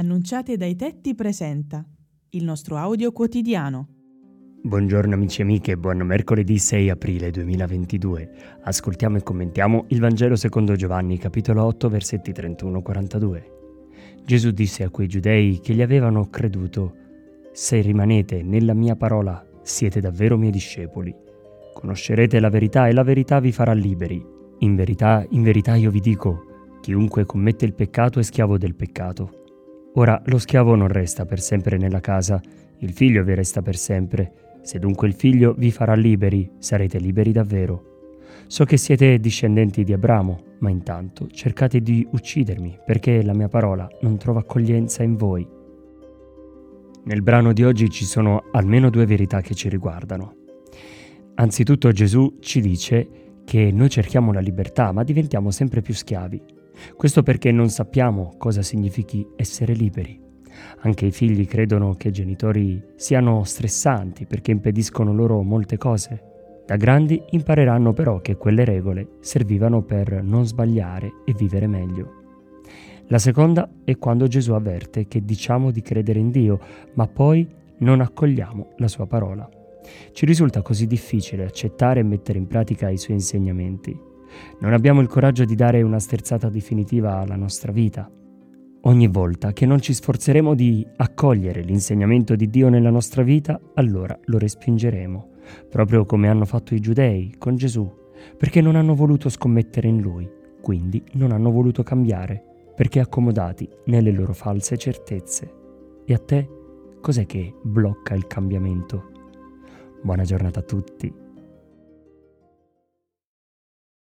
Annunciate dai tetti presenta il nostro audio quotidiano. Buongiorno amici e amiche, buon mercoledì 6 aprile 2022. Ascoltiamo e commentiamo il Vangelo secondo Giovanni, capitolo 8, versetti 31-42. Gesù disse a quei giudei che gli avevano creduto, Se rimanete nella mia parola, siete davvero miei discepoli. Conoscerete la verità e la verità vi farà liberi. In verità, in verità io vi dico, chiunque commette il peccato è schiavo del peccato. Ora lo schiavo non resta per sempre nella casa, il figlio vi resta per sempre. Se dunque il figlio vi farà liberi, sarete liberi davvero. So che siete discendenti di Abramo, ma intanto cercate di uccidermi perché la mia parola non trova accoglienza in voi. Nel brano di oggi ci sono almeno due verità che ci riguardano. Anzitutto Gesù ci dice che noi cerchiamo la libertà, ma diventiamo sempre più schiavi. Questo perché non sappiamo cosa significhi essere liberi. Anche i figli credono che i genitori siano stressanti perché impediscono loro molte cose. Da grandi impareranno però che quelle regole servivano per non sbagliare e vivere meglio. La seconda è quando Gesù avverte che diciamo di credere in Dio, ma poi non accogliamo la sua parola. Ci risulta così difficile accettare e mettere in pratica i suoi insegnamenti. Non abbiamo il coraggio di dare una sterzata definitiva alla nostra vita. Ogni volta che non ci sforzeremo di accogliere l'insegnamento di Dio nella nostra vita, allora lo respingeremo, proprio come hanno fatto i giudei con Gesù, perché non hanno voluto scommettere in Lui, quindi non hanno voluto cambiare, perché accomodati nelle loro false certezze. E a te cos'è che blocca il cambiamento? Buona giornata a tutti.